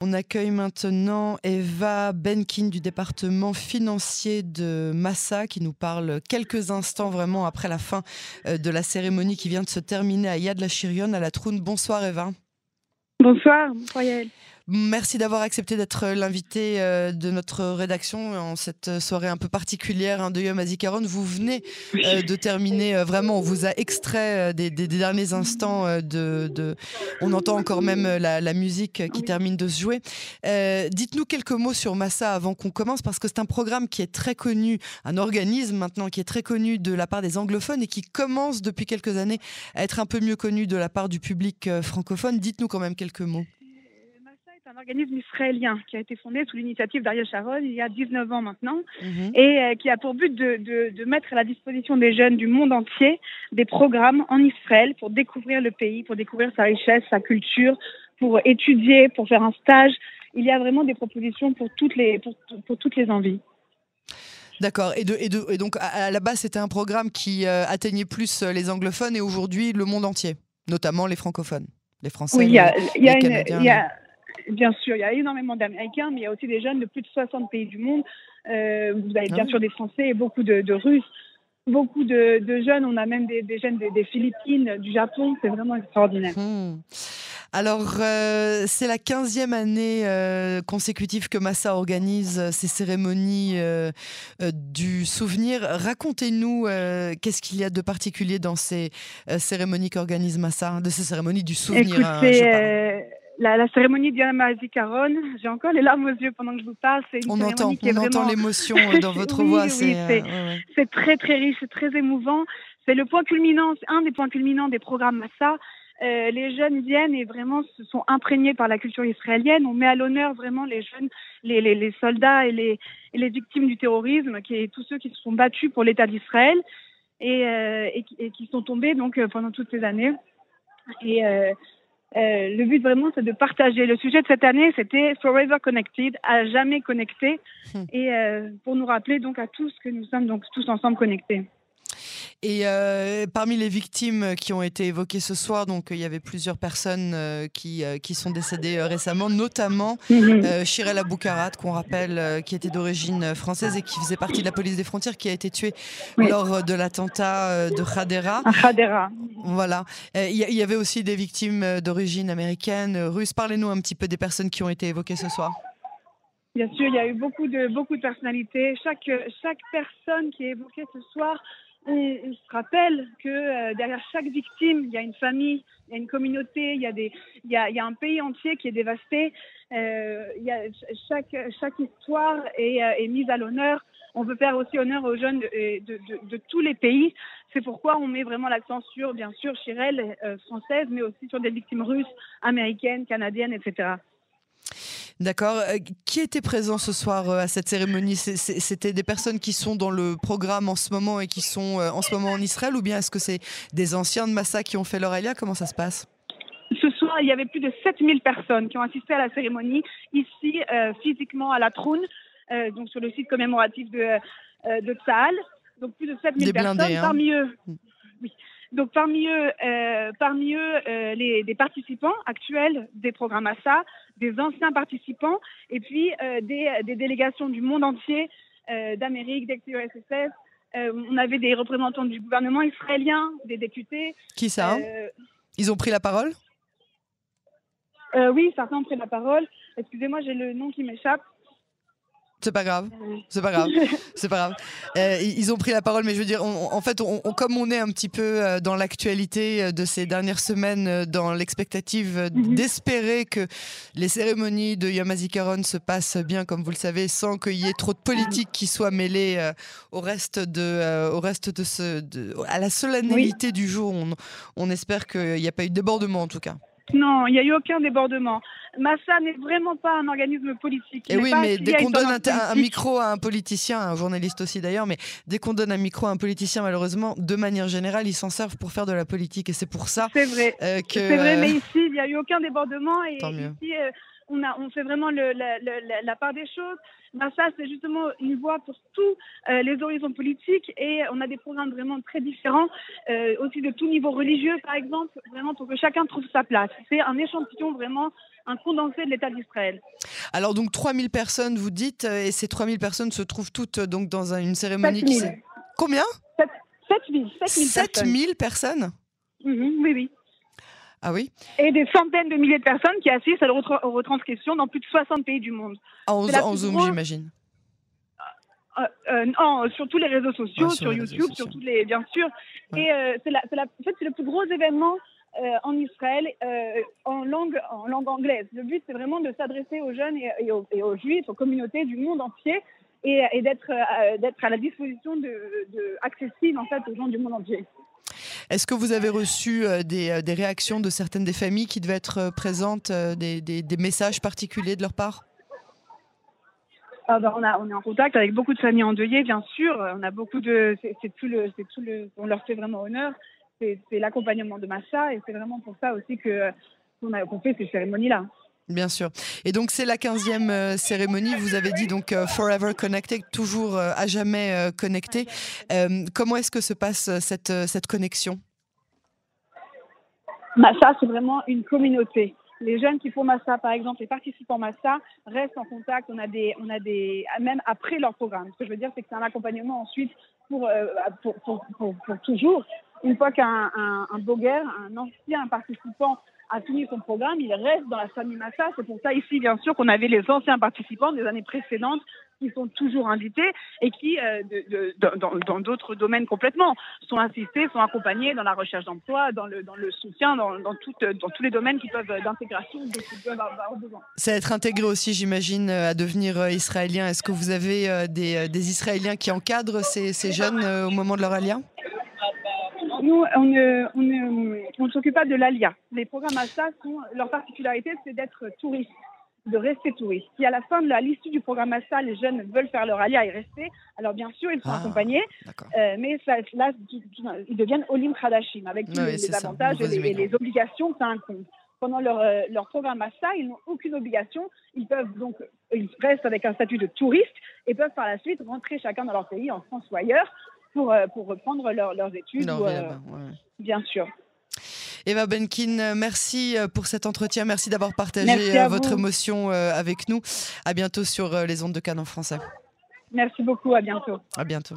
On accueille maintenant Eva Benkin du département financier de Massa qui nous parle quelques instants vraiment après la fin euh, de la cérémonie qui vient de se terminer à Yad la Chirion à la Troune. Bonsoir Eva. Bonsoir, Royal. Merci d'avoir accepté d'être l'invité euh, de notre rédaction en cette soirée un peu particulière hein, de Yom Hazikaron. Vous venez euh, de terminer, euh, vraiment, on vous a extrait des, derniers instants de, On entend encore même la, musique qui termine de se jouer. Dites-nous quelques mots sur Massa avant qu'on commence, parce que c'est un programme qui est très connu, un organisme maintenant qui est très connu de la part des anglophones et qui commence depuis quelques années à être un peu mieux connu de la part du public francophone. Dites-nous quand même quelques mots organisme israélien qui a été fondé sous l'initiative d'Ariel Sharon il y a 19 ans maintenant mhm. et euh, qui a pour but de, de, mettre à la disposition des jeunes du monde entier des programmes en Israël pour découvrir le pays, pour découvrir sa richesse, sa culture, pour étudier, pour faire un stage. Il y a vraiment des propositions pour toutes les, pour, pour toutes les envies. D'accord. Et, de, et, de, et donc, à, la base, c'était un programme qui euh, atteignait plus euh, les anglophones et aujourd'hui le monde entier, notamment les francophones, les Français, oui, il y a, les, Canadiens. y a, Bien sûr, il y a énormément d'Américains, mais il y a aussi des jeunes de plus de 60 pays du monde. Euh, vous avez bien ah sûr des Français et beaucoup de, Russes. Beaucoup de, jeunes, on a même des, jeunes des, Philippines, du Japon, c'est vraiment extraordinaire. Hmm. Alors, euh, c'est la 15e année euh, consécutive que Massa organise ces cérémonies du souvenir. Racontez-nous qu'est-ce qu'il y a de particulier dans ces cérémonies qu'organise Massa, de ces cérémonies du souvenir. Hein, la, la, cérémonie d'Yama Zikaron, j'ai encore les larmes aux yeux pendant que je vous parle. C'est une on entend, qui on entend l'émotion euh, dans votre voix. Oui, euh, c'est très très riche, c'est très émouvant. C'est le point culminant, un des points culminants des programmes Massa. Euh, les jeunes viennent et vraiment se sont imprégnés par la culture israélienne. On met à l'honneur vraiment les jeunes, les, les, les soldats et les, et les, victimes du terrorisme, qui est tous ceux qui se sont battus pour l'État d'Israël et, euh, et, et, qui sont tombés donc pendant toutes ces années. Et euh, le but vraiment, c'est de partager. Le sujet de cette année, c'était Forever Connected, à jamais connecté, hmm. et euh, pour nous rappeler donc à tous que nous sommes donc tous ensemble connectés. Et euh, parmi les victimes qui ont été évoquées ce soir, donc il y avait plusieurs personnes euh, qui, euh, qui sont décédées récemment, notamment mhm. Shirel Aboukarat, qu'on rappelle, qui était d'origine française et qui faisait partie de la police des frontières, qui a été tué lors de l'attentat de Khadera. Khadera. Voilà. Il y, avait aussi des victimes d'origine américaine, russe. Parlez-nous un petit peu des personnes qui ont été évoquées ce soir. Bien sûr, il y a eu beaucoup de, beaucoup de personnalités. Chaque, chaque personne qui est évoquée ce soir on, se rappelle que euh, derrière chaque victime, il y a une famille, il y a une communauté, il y a, y a, un pays entier qui est dévasté. Euh, y a, chaque, chaque histoire est, euh, est mise à l'honneur. On veut faire aussi honneur aux jeunes de tous les pays. C'est pourquoi on met vraiment l'accent sur, bien sûr, Chirel, euh, française, mais aussi sur des victimes russes, américaines, canadiennes, etc. D'accord. Euh, qui était présent ce soir euh, à cette cérémonie? C'était des personnes qui sont dans le programme en ce moment et qui sont euh, en ce moment en Israël ou bien est-ce que c'est des anciens de Massa qui ont fait leur alia Comment ça se passe? Ce soir, il y avait plus de 7000 personnes qui ont assisté à la cérémonie ici, physiquement à la Troune, donc sur le site commémoratif de, de Tzahal. Donc plus de 7000 personnes. Hein. Parmi eux, mm. oui. Donc parmi eux, euh, parmi eux euh, les, des participants actuels des programmes ASA, des anciens participants, et puis euh, des, des, délégations du monde entier, euh, d'Amérique, d'ex-URSS. on avait des représentants du gouvernement israélien, des députés. Qui ça Ils ont pris la parole? Oui, certains ont pris la parole. Excusez-moi, j'ai le nom qui m'échappe. C'est pas grave, c'est pas grave, c'est pas grave. Euh, ils ont pris la parole, mais je veux dire, en fait, on, comme on est un petit peu euh, dans l'actualité euh, de ces dernières semaines, dans l'expectative mhm. d'espérer que les cérémonies de Yom HaZikaron se passent bien, comme vous le savez, sans qu'il y ait trop de politique qui soit mêlée au reste de, au reste de ce, à la solennité du jour. On, on espère qu'il n'y a pas eu de débordement en tout cas. Non, il n'y a eu aucun débordement. Massa n'est vraiment pas un organisme politique. Et oui, mais dès qu'on donne un, micro à un politicien, un journaliste aussi d'ailleurs, mais dès qu'on donne un micro à un politicien, malheureusement, de manière générale, ils s'en servent pour faire de la politique. Et c'est pour ça c'est vrai. Euh, que. C'est vrai, mais ici, il n'y a eu aucun débordement. Et Tant mieux. ici, euh, on, a, on fait vraiment le, la, part des choses. Massa, c'est justement une voie pour tous euh, les horizons politiques et on a des programmes vraiment très différents, euh, aussi de tout niveau religieux, par exemple, vraiment pour que chacun trouve sa place. C'est un échantillon vraiment, un condensé de l'État d'Israël. Alors donc 3000 personnes, vous dites, euh, et ces 3000 personnes se trouvent toutes donc dans une cérémonie 7 000. Combien? 7000. 7000 personnes, mhm, Oui, oui. Ah oui Et des centaines de milliers de personnes qui assistent à la retranscription dans plus de 60 pays du monde. En, Zoom, j'imagine euh, euh, non, sur tous les réseaux sociaux, sur, YouTube, sur tous les, bien sûr. Et euh, c'est la, en fait, c'est le plus gros événement en Israël en langue, en langue anglaise. Le but, c'est vraiment de s'adresser aux jeunes et, aux, juifs, aux communautés du monde entier, et, d'être, d'être à la disposition de, de accessible en fait aux gens du monde entier. Est-ce que vous avez reçu euh, euh, des, réactions de certaines des familles qui devaient être euh, présentes, des, messages particuliers de leur part? Ah bah, on, est en contact avec beaucoup de familles endeuillées, bien sûr. On a beaucoup de, c'est tout le, c'est tout le, on leur fait vraiment honneur. C'est l'accompagnement de Massa et c'est vraiment pour ça aussi que qu'on fait ces cérémonies-là. Bien sûr. Et donc c'est la 15e euh, cérémonie, vous avez dit donc euh, Forever Connected, toujours euh, à jamais connecté. comment est-ce que se passe cette, cette connexion? Massa, c'est vraiment une communauté. Les jeunes qui font Massa, par exemple, les participants Massa, restent en contact. On a des, on a des, même après leur programme. Ce que je veux dire, c'est que c'est un accompagnement ensuite pour, pour, pour, pour, toujours. Une fois qu'un un, un, un ancien participant a fini son programme, il reste dans la famille Massa. C'est pour ça ici, bien sûr, qu'on avait les anciens participants des années précédentes qui sont toujours invités et qui, euh, dans d'autres domaines complètement, sont assistés, sont accompagnés dans la recherche d'emploi, dans le, dans le soutien, dans, tous les domaines qui peuvent d'intégration avoir besoin. C'est être intégré aussi, j'imagine, à devenir euh, israélien. Est-ce que vous avez euh, des, des Israéliens qui encadrent ces, ces jeunes au moment de leur alliance? Nous, on ne, s'occupe pas de l'ALIA. Les programmes ASA, sont, leur particularité, c'est d'être touristes, de rester touristes. Si à la fin, de l'issue du programme ASA, les jeunes veulent faire leur ALIA et rester, alors bien sûr, ils sont ah, accompagnés, euh, mais là, ils deviennent Olim Khadashim, avec tous les, avantages et les, obligations que ça incombe. Pendant leur, euh, leur programme ASA, ils n'ont aucune obligation. Ils peuvent donc, ils restent avec un statut de touriste et peuvent par la suite rentrer chacun dans leur pays, en France ou ailleurs, pour, euh, pour reprendre leurs études. Euh, bien sûr. Eva Benkin, merci euh, pour cet entretien. Merci d'avoir partagé votre émotion avec nous. À bientôt sur les ondes de Cannes en français. Merci beaucoup. À bientôt. À bientôt.